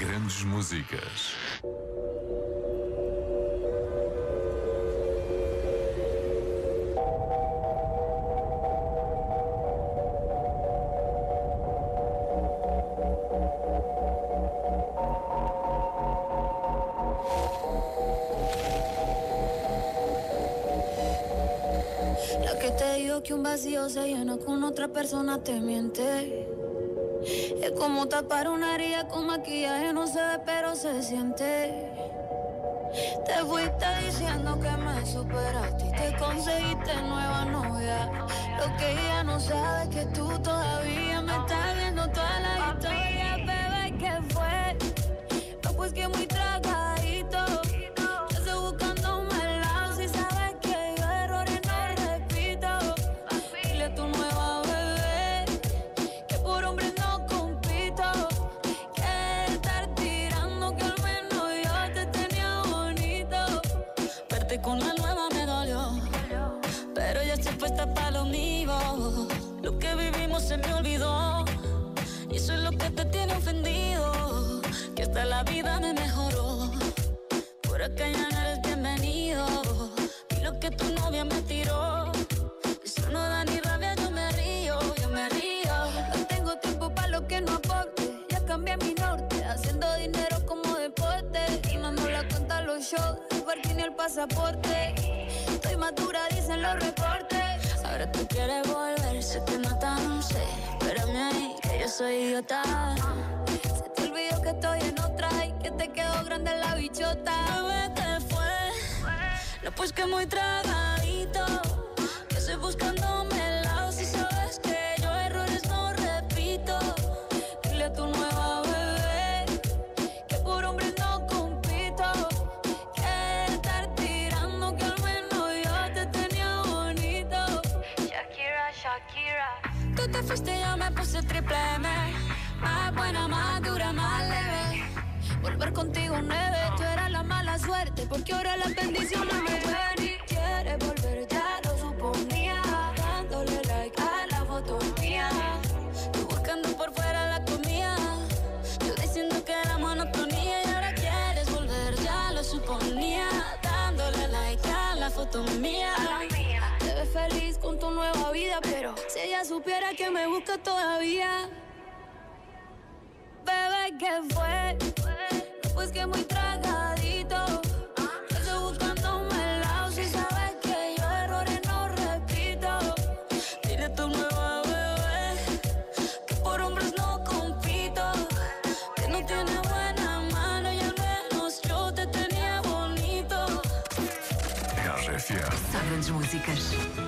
Grandes músicas. La que te digo que un vacío se llena con otra persona te miente. Es como tapar una herida con maquillaje, no se pero se siente. Te fuiste diciendo que me superaste y te conseguiste nueva novia. Lo que ella no sabe es que tú todavía Con la nueva me dolió, pero ya estoy puesta para lo mío. Lo que vivimos se me olvidó. Y eso es lo que te tiene ofendido. Que hasta la vida me mejoró. Por acá ya no eres bienvenido. Y lo que tu novia me tiró. Eso no da ni rabia, yo me río, yo me río. No tengo tiempo para lo que no aporte. Ya cambié mi norte, haciendo dinero como deporte. Y no nos la cuenta los shows, parking y el pasaporte. Estoy madura, dicen los reportes. Ahora tú quieres volver, sé que no sé. Espérame ahí, que yo soy idiota. Se te olvidó que estoy en otra y que te quedó grande la bichota. Bebé, te fue. No, pues que muy tragadito. Que estoy buscándome fuiste yo me puse triple M. Más buena, más dura, más leve. Volver contigo nueve, tú eras la mala suerte, porque ahora las bendiciones me supiera que me busca todavía. Bebé, ¿qué fue? Pues que muy tragadito. Estoy buscándome el lado. Si sabes que yo errores no repito. Dile a tu nueva bebé que por hombres no compito. Que no tiene buena mano y al menos yo te tenía bonito. Músicas.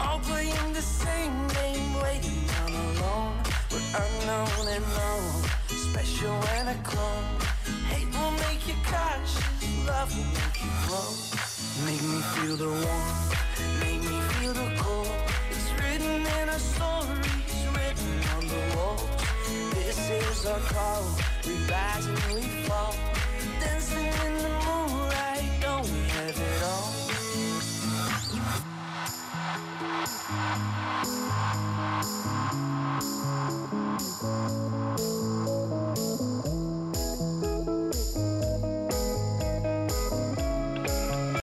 All playing the same game, waiting on alone. We're unknown and known, special and a clone. Hate will make you cautious, love will make you grow. Make me feel the warmth, make me feel the cold. It's written in our stories, written on the walls. This is our call, we rise and we fall.